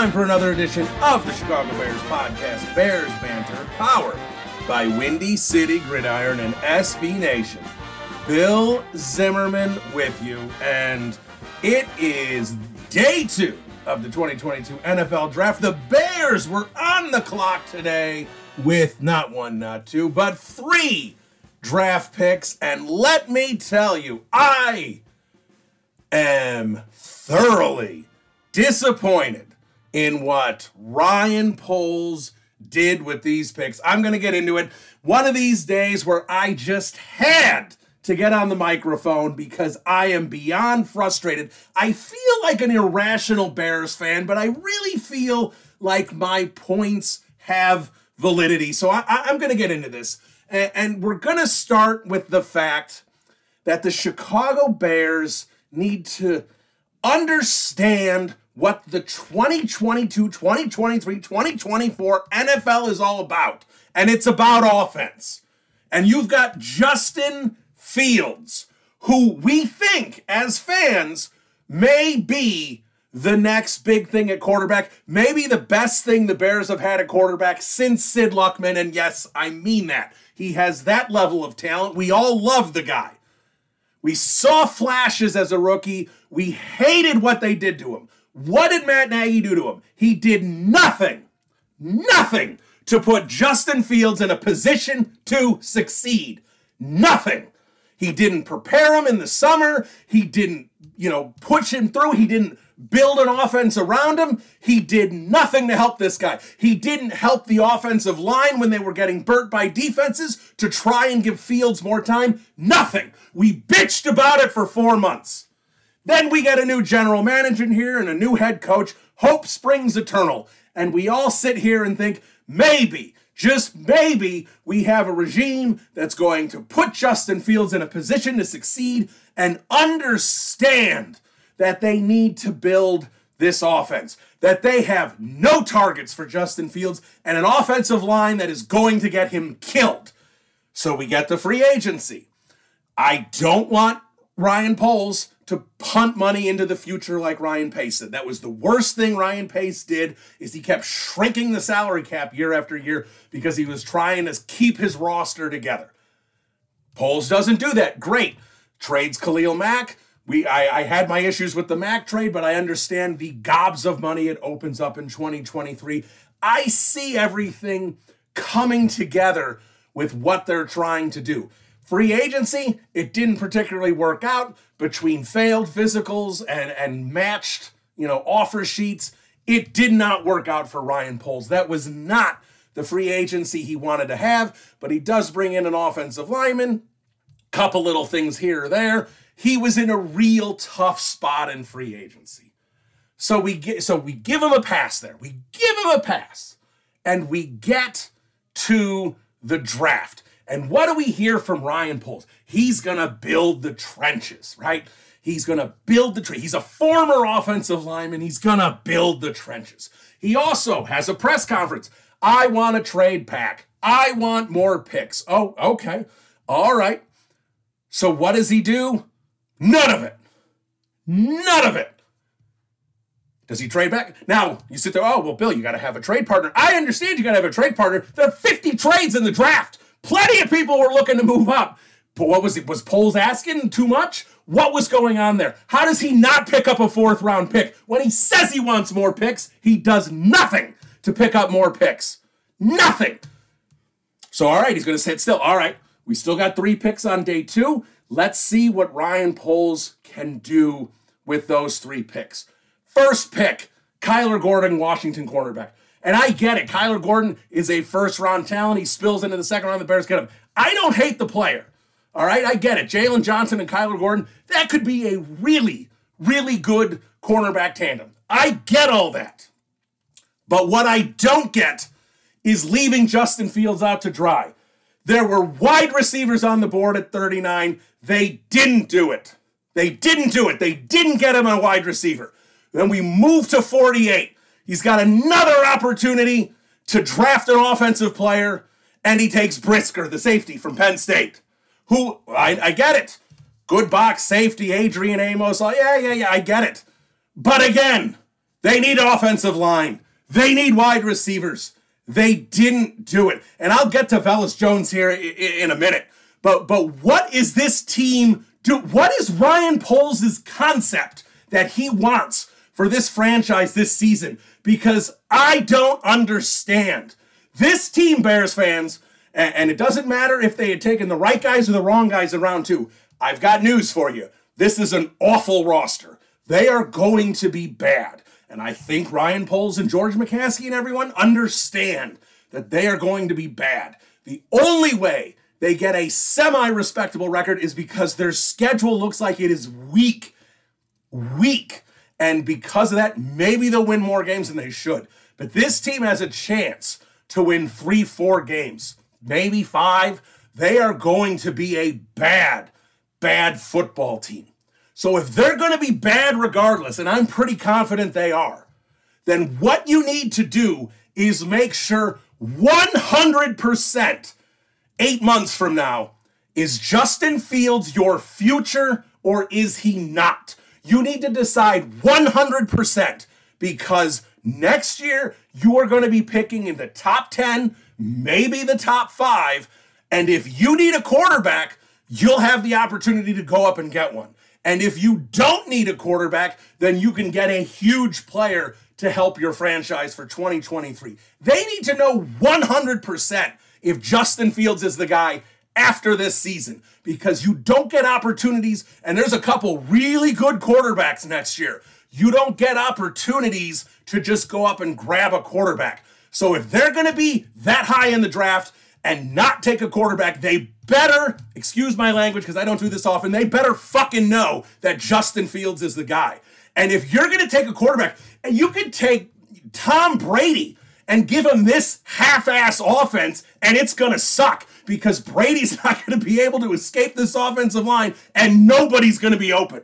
Time for another edition of the Chicago Bears podcast, Bears Banter, powered by Windy City Gridiron and SB Nation. Bill Zimmerman with you, and it is day two of the 2022 NFL Draft. The Bears were on the clock today with not one, not two, but three draft picks, and let me tell you, I am thoroughly disappointed in what Ryan Poles did with these picks. I'm going to get into it one of these days where I just had to get on the microphone because I am beyond frustrated. I feel like an irrational Bears fan, but I really feel like my points have validity. So I, am going to get into this. And, and we're going to start with the fact that the Chicago Bears need to understand what the 2022, 2023, 2024 NFL is all about. And it's about offense. And you've got Justin Fields, who we think as fans may be the next big thing at quarterback, maybe the best thing the Bears have had at quarterback since Sid Luckman. And yes, I mean that. He has that level of talent. We all love the guy. We saw flashes as a rookie. We hated what they did to him. What did Matt Nagy do to him? He did nothing, nothing to put Justin Fields in a position to succeed. Nothing. He didn't prepare him in the summer. He didn't, you know, push him through. He didn't build an offense around him. He did nothing to help this guy. He didn't help the offensive line when they were getting burnt by defenses to try and give Fields more time. Nothing. We bitched about it for four months. Then we get a new general manager here and a new head coach. Hope springs eternal. And we all sit here and think maybe, just maybe, we have a regime that's going to put Justin Fields in a position to succeed and understand that they need to build this offense, that they have no targets for Justin Fields and an offensive line that is going to get him killed. So we get the free agency. I don't want Ryan Poles to punt money into the future like Ryan Pace did. That was the worst thing Ryan Pace did is he kept shrinking the salary cap year after year because he was trying to keep his roster together. Poles doesn't do that. Great. Trades Khalil Mack we I, I had my issues with the Mack trade, but I understand the gobs of money it opens up in 2023. I see everything coming together with what they're trying to do. Free agency, it didn't particularly work out between failed physicals and, and matched, you know, offer sheets. It did not work out for Ryan Poles. That was not the free agency he wanted to have, but he does bring in an offensive lineman, couple little things here or there he was in a real tough spot in free agency. So we get so we give him a pass there. We give him a pass. And we get to the draft. And what do we hear from Ryan Poles? He's going to build the trenches, right? He's going to build the trenches. He's a former offensive lineman. He's going to build the trenches. He also has a press conference. I want a trade pack. I want more picks. Oh, okay. All right. So what does he do? None of it. None of it. Does he trade back? Now, you sit there, oh, well, Bill, you got to have a trade partner. I understand you got to have a trade partner. There are 50 trades in the draft. Plenty of people were looking to move up. But what was it? Was Poles asking too much? What was going on there? How does he not pick up a fourth round pick? When he says he wants more picks, he does nothing to pick up more picks. Nothing. So, all right, he's going to sit still. All right, we still got three picks on day two. Let's see what Ryan Poles can do with those three picks. First pick, Kyler Gordon, Washington cornerback. And I get it. Kyler Gordon is a first round talent. He spills into the second round. The Bears get him. I don't hate the player. All right, I get it. Jaylon Johnson and Kyler Gordon, that could be a really, really good cornerback tandem. I get all that. But what I don't get is leaving Justin Fields out to dry. There were wide receivers on the board at 39. They didn't do it. They didn't do it. They didn't get him a wide receiver. Then we move to 48. He's got another opportunity to draft an offensive player, and he takes Brisker, the safety from Penn State, who I, I get it. Good box safety, Adrian Amos. Yeah, yeah, yeah, I get it. But again, they need offensive line. They need wide receivers. They didn't do it. And I'll get to Velus Jones here in a minute. But but what is this team do? What is Ryan Poles' concept that he wants for this franchise this season? Because I don't understand. This team, Bears fans, and, it doesn't matter if they had taken the right guys or the wrong guys in round two, I've got news for you. This is an awful roster. They are going to be bad. And I think Ryan Poles and George McCaskey and everyone understand that they are going to be bad. The only way they get a semi respectable record is because their schedule looks like it is weak. Weak. And because of that, maybe they'll win more games than they should. But this team has a chance to win three, four games, maybe five. They are going to be a bad, bad football team. So if they're going to be bad regardless, and I'm pretty confident they are, then what you need to do is make sure 100% eight months from now is Justin Fields your future or is he not? You need to decide 100% because next year you are going to be picking in the top 10, maybe the top five. And if you need a quarterback, you'll have the opportunity to go up and get one. And if you don't need a quarterback, then you can get a huge player to help your franchise for 2023. They need to know 100% if Justin Fields is the guy after this season because you don't get opportunities, and there's a couple really good quarterbacks next year. You don't get opportunities to just go up and grab a quarterback. So if they're going to be that high in the draft and not take a quarterback, they better, excuse my language because I don't do this often, they better fucking know that Justin Fields is the guy. And if you're going to take a quarterback, and you could take Tom Brady and give him this half ass offense, and it's going to suck because Brady's not going to be able to escape this offensive line and nobody's going to be open.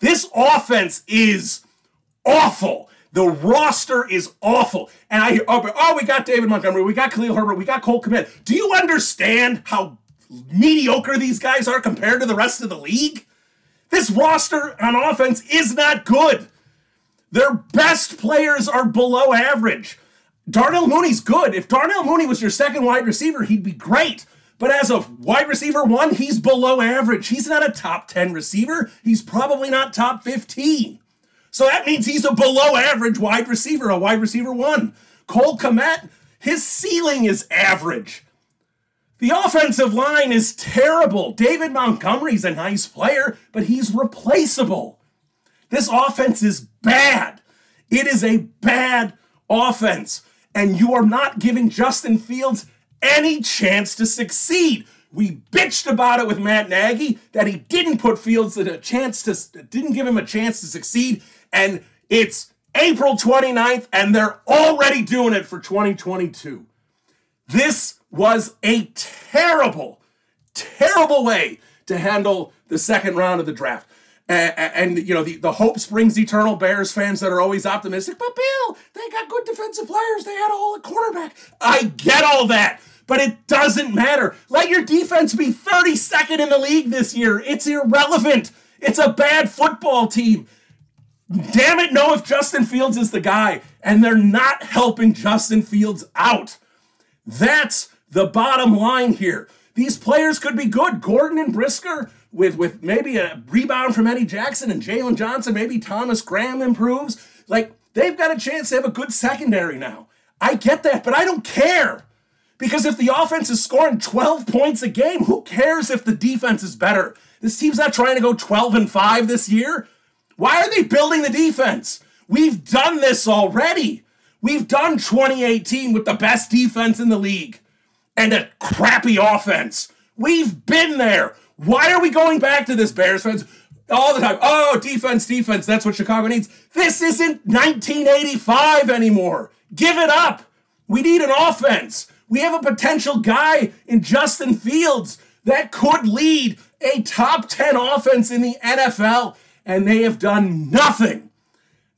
This offense is awful. The roster is awful. And I hear, oh, oh, we got David Montgomery, we got Khalil Herbert, we got Cole Kmet. Do you understand how mediocre these guys are compared to the rest of the league? This roster on offense is not good. Their best players are below average. Darnell Mooney's good. If Darnell Mooney was your second wide receiver, he'd be great. But as a wide receiver one, he's below average. He's not a top 10 receiver. He's probably not top 15. So that means he's a below average wide receiver, a wide receiver one. Cole Kmet, his ceiling is average. The offensive line is terrible. David Montgomery's a nice player, but he's replaceable. This offense is bad. It is a bad offense. And you are not giving Justin Fields any chance to succeed. We bitched about it with Matt Nagy that he didn't put Fields a chance to didn't give him a chance to succeed and it's April 29th and they're already doing it for 2022. This was a terrible terrible way to handle the second round of the draft. And, and, you know the, the hope springs eternal bears fans that are always optimistic but bill they got good defensive players they had a quarterback i get all that but it doesn't matter. Let your defense be 32nd in the league this year. It's irrelevant. It's a bad football team. Damn it, know if Justin Fields is the guy. And they're not helping Justin Fields out. That's the bottom line here. These players could be good. Gordon and Brisker with, with maybe a rebound from Eddie Jackson and Jaylon Johnson. Maybe Thomas Graham improves. Like, they've got a chance to have a good secondary now. I get that, but I don't care Because if the offense is scoring 12 points a game, who cares if the defense is better? This team's not trying to go 12 and 5 this year. Why are they building the defense? We've done this already. We've done 2018 with the best defense in the league and a crappy offense. We've been there. Why are we going back to this, Bears fans? All the time. Oh, defense, defense. That's what Chicago needs. This isn't 1985 anymore. Give it up. We need an offense. We have a potential guy in Justin Fields that could lead a top 10 offense in the NFL, and they have done nothing,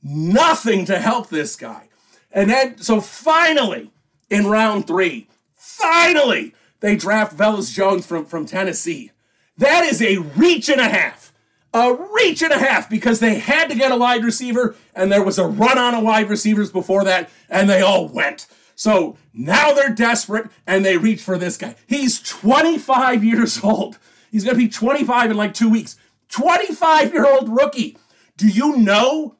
nothing to help this guy. And then, so finally, in round three, finally, they draft Velus Jones from, from Tennessee. That is a reach and a half. A reach and a half because they had to get a wide receiver, and there was a run on of wide receivers before that, and they all went. So now they're desperate and they reach for this guy. He's 25 years old. He's going to be 25 in like two weeks. 25 year old rookie. Do you know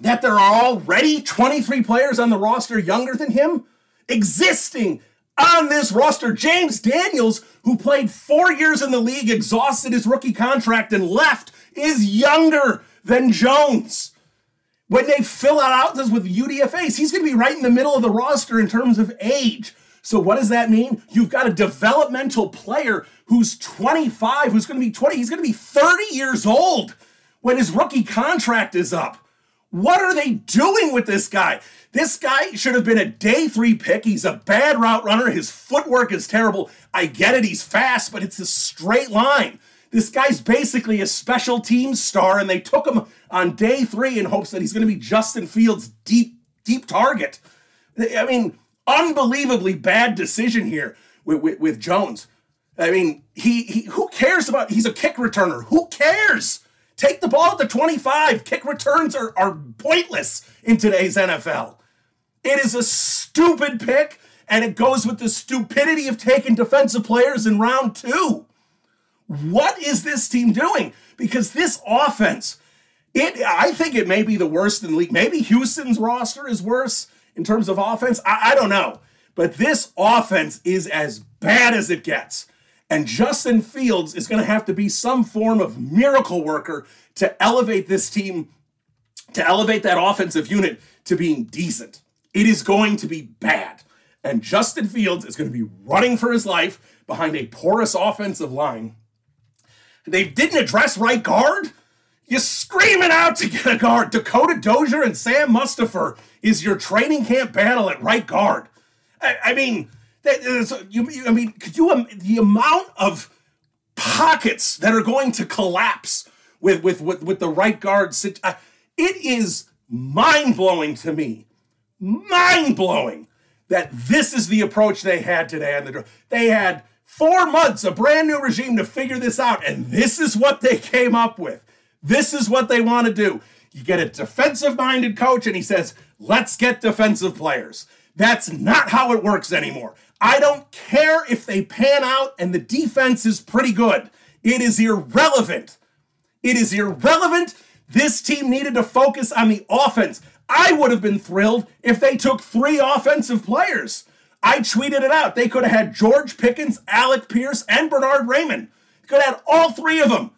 that there are already 23 players on the roster younger than him? Existing on this roster. James Daniels, who played four years in the league, exhausted his rookie contract, and left, is younger than Jones. When they fill out this with UDFAs, he's going to be right in the middle of the roster in terms of age. So what does that mean? You've got a developmental player who's 25, who's going to be 20, he's going to be 30 years old when his rookie contract is up. What are they doing with this guy? This guy should have been a day three pick. He's a bad route runner. His footwork is terrible. I get it, he's fast, but it's a straight line. This guy's basically a special teams star, and they took him on day three in hopes that he's going to be Justin Fields' deep, deep target. I mean, unbelievably bad decision here with, with, with Jones. I mean, he, he who cares about he's a kick returner. Who cares? Take the ball at the 25. Kick returns are, are pointless in today's NFL. It is a stupid pick, and it goes with the stupidity of taking defensive players in round two. What is this team doing? Because this offense, it I think it may be the worst in the league. Maybe Houston's roster is worse in terms of offense. I, I don't know. But this offense is as bad as it gets. And Justin Fields is going to have to be some form of miracle worker to elevate this team, to elevate that offensive unit to being decent. It is going to be bad. And Justin Fields is going to be running for his life behind a porous offensive line they didn't address right guard? You're screaming out to get a guard. Dakota Dozier and Sam Mustipher is your training camp battle at right guard. I, I mean, that, you, I mean, could you um, the amount of pockets that are going to collapse with with with, with the right guard? Uh, it is mind blowing to me, mind blowing that this is the approach they had today on the. They had Four months, a brand new regime to figure this out. And this is what they came up with. This is what they want to do. You get a defensive minded coach, and he says, let's get defensive players. That's not how it works anymore. I don't care if they pan out and the defense is pretty good. It is irrelevant. It is irrelevant. This team needed to focus on the offense. I would have been thrilled if they took three offensive players. I tweeted it out. They could have had George Pickens, Alec Pierce, and Bernhard Raimann. You could have had all three of them.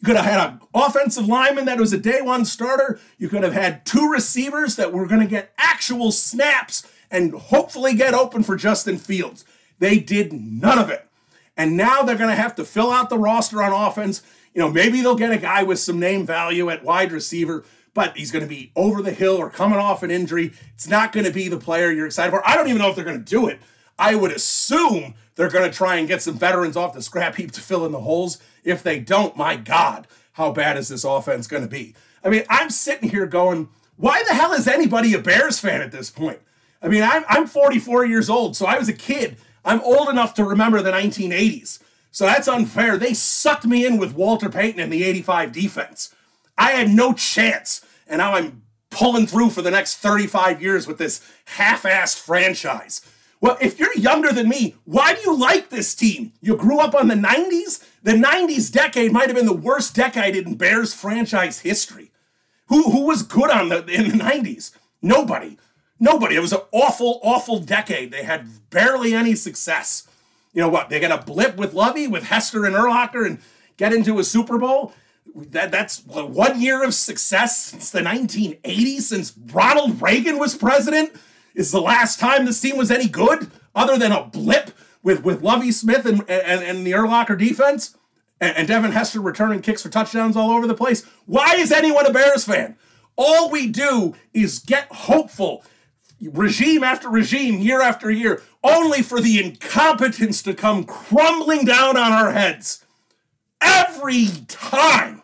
You could have had an offensive lineman that was a day one starter. You could have had two receivers that were going to get actual snaps and hopefully get open for Justin Fields. They did none of it. And now they're going to have to fill out the roster on offense. You know, maybe they'll get a guy with some name value at wide receiver but he's going to be over the hill or coming off an injury. It's not going to be the player you're excited for. I don't even know if they're going to do it. I would assume they're going to try and get some veterans off the scrap heap to fill in the holes. If they don't, my God, how bad is this offense going to be? I mean, I'm sitting here going, why the hell is anybody a Bears fan at this point? I mean, I'm, I'm 44 years old, so I was a kid. I'm old enough to remember the 1980s. So that's unfair. They sucked me in with Walter Payton and the 85 defense. I had no chance. And now I'm pulling through for the next 35 years with this half assed franchise. Well, if you're younger than me, why do you like this team? You grew up on the 90s? The 90s decade might have been the worst decade in Bears franchise history. Who, who was good on the in the 90s? Nobody. Nobody. It was an awful, awful decade. They had barely any success. You know what? They get a blip with Lovie, with Hester and Urlacher, and get into a Super Bowl. That that's one year of success since the 1980s, since Ronald Reagan was president. Is the last time this team was any good, other than a blip with with Lovie Smith and and, and the Urlacher defense, and, and Devin Hester returning kicks for touchdowns all over the place. Why is anyone a Bears fan? All we do is get hopeful regime after regime, year after year, only for the incompetence to come crumbling down on our heads every time.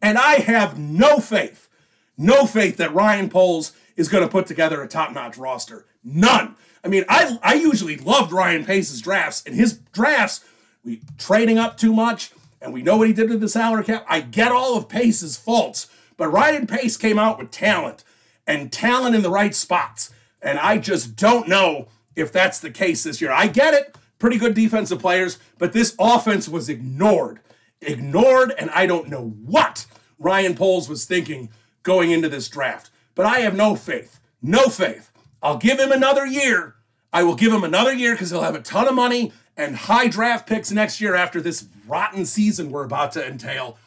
And I have no faith, no faith that Ryan Poles is going to put together a top notch roster. None. I mean, I, I usually loved Ryan Pace's drafts, and his drafts, we trading up too much, and we know what he did to the salary cap. I get all of Pace's faults, but Ryan Pace came out with talent and talent in the right spots. And I just don't know if that's the case this year. I get it, pretty good defensive players, but this offense was ignored. Ignored, and I don't know what Ryan Poles was thinking going into this draft. But I have no faith. No faith. I'll give him another year. I will give him another year because he'll have a ton of money and high draft picks next year after this rotten season we're about to entail.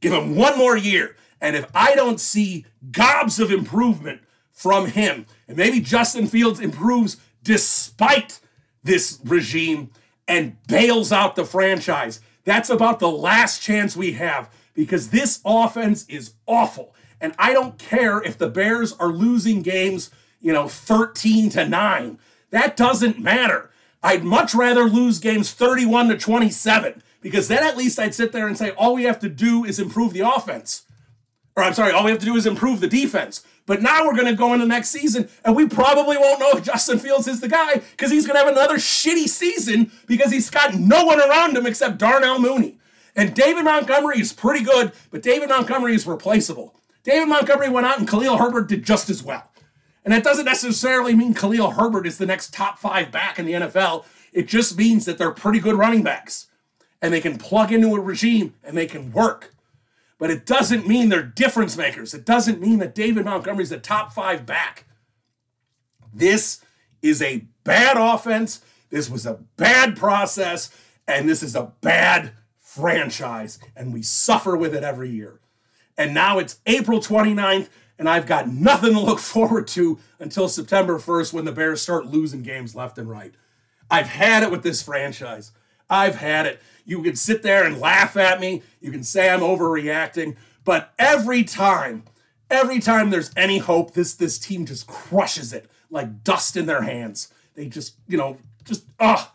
Give him one more year. And if I don't see gobs of improvement from him. And maybe Justin Fields improves despite this regime and bails out the franchise. That's about the last chance we have because this offense is awful. And I don't care if the Bears are losing games, you know, 13 to 9. That doesn't matter. I'd much rather lose games 31 to 27 because then at least I'd sit there and say all we have to do is improve the offense. Or I'm sorry, all we have to do is improve the defense. But now we're going to go into next season, and we probably won't know if Justin Fields is the guy because he's going to have another shitty season because he's got no one around him except Darnell Mooney. And David Montgomery is pretty good, but David Montgomery is replaceable. David Montgomery went out and Khalil Herbert did just as well. And that doesn't necessarily mean Khalil Herbert is the next top five back in the NFL. It just means that they're pretty good running backs and they can plug into a regime and they can work but it doesn't mean they're difference makers. It doesn't mean that David Montgomery's the top five back. This is a bad offense. This was a bad process. And this is a bad franchise. And we suffer with it every year. And now it's April 29th, and I've got nothing to look forward to until September 1st when the Bears start losing games left and right. I've had it with this franchise. I've had it. You can sit there and laugh at me. You can say I'm overreacting. But every time, every time there's any hope, this this team just crushes it like dust in their hands. They just, you know, just ugh.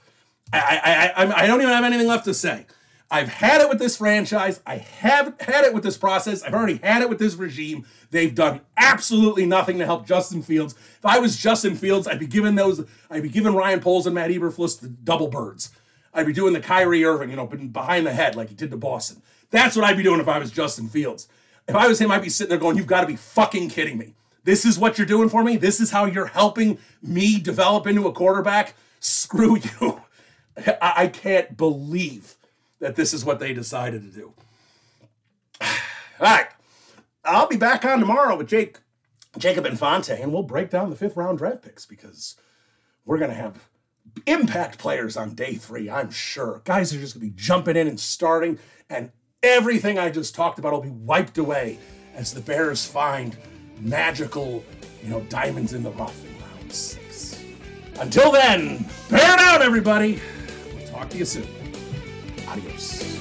I I I I don't even have anything left to say. I've had it with this franchise. I have had it with this process. I've already had it with this regime. They've done absolutely nothing to help Justin Fields. If I was Justin Fields, I'd be giving those, I'd be giving Ryan Poles and Matt Eberflus the double birds. I'd be doing the Kyrie Irving, you know, behind the head like he did to Boston. That's what I'd be doing if I was Justin Fields. If I was him, I'd be sitting there going, You've got to be fucking kidding me. This is what you're doing for me? This is how you're helping me develop into a quarterback? Screw you. I, I can't believe that this is what they decided to do. All right. I'll be back on tomorrow with Jake, Jacob Infante, and we'll break down the fifth round draft picks because we're going to have impact players on day three, I'm sure. Guys are just going to be jumping in and starting, and everything I just talked about will be wiped away as the Bears find magical, you know, diamonds in the rough in round six. Until then, bear down, everybody. We'll talk to you soon. Adios.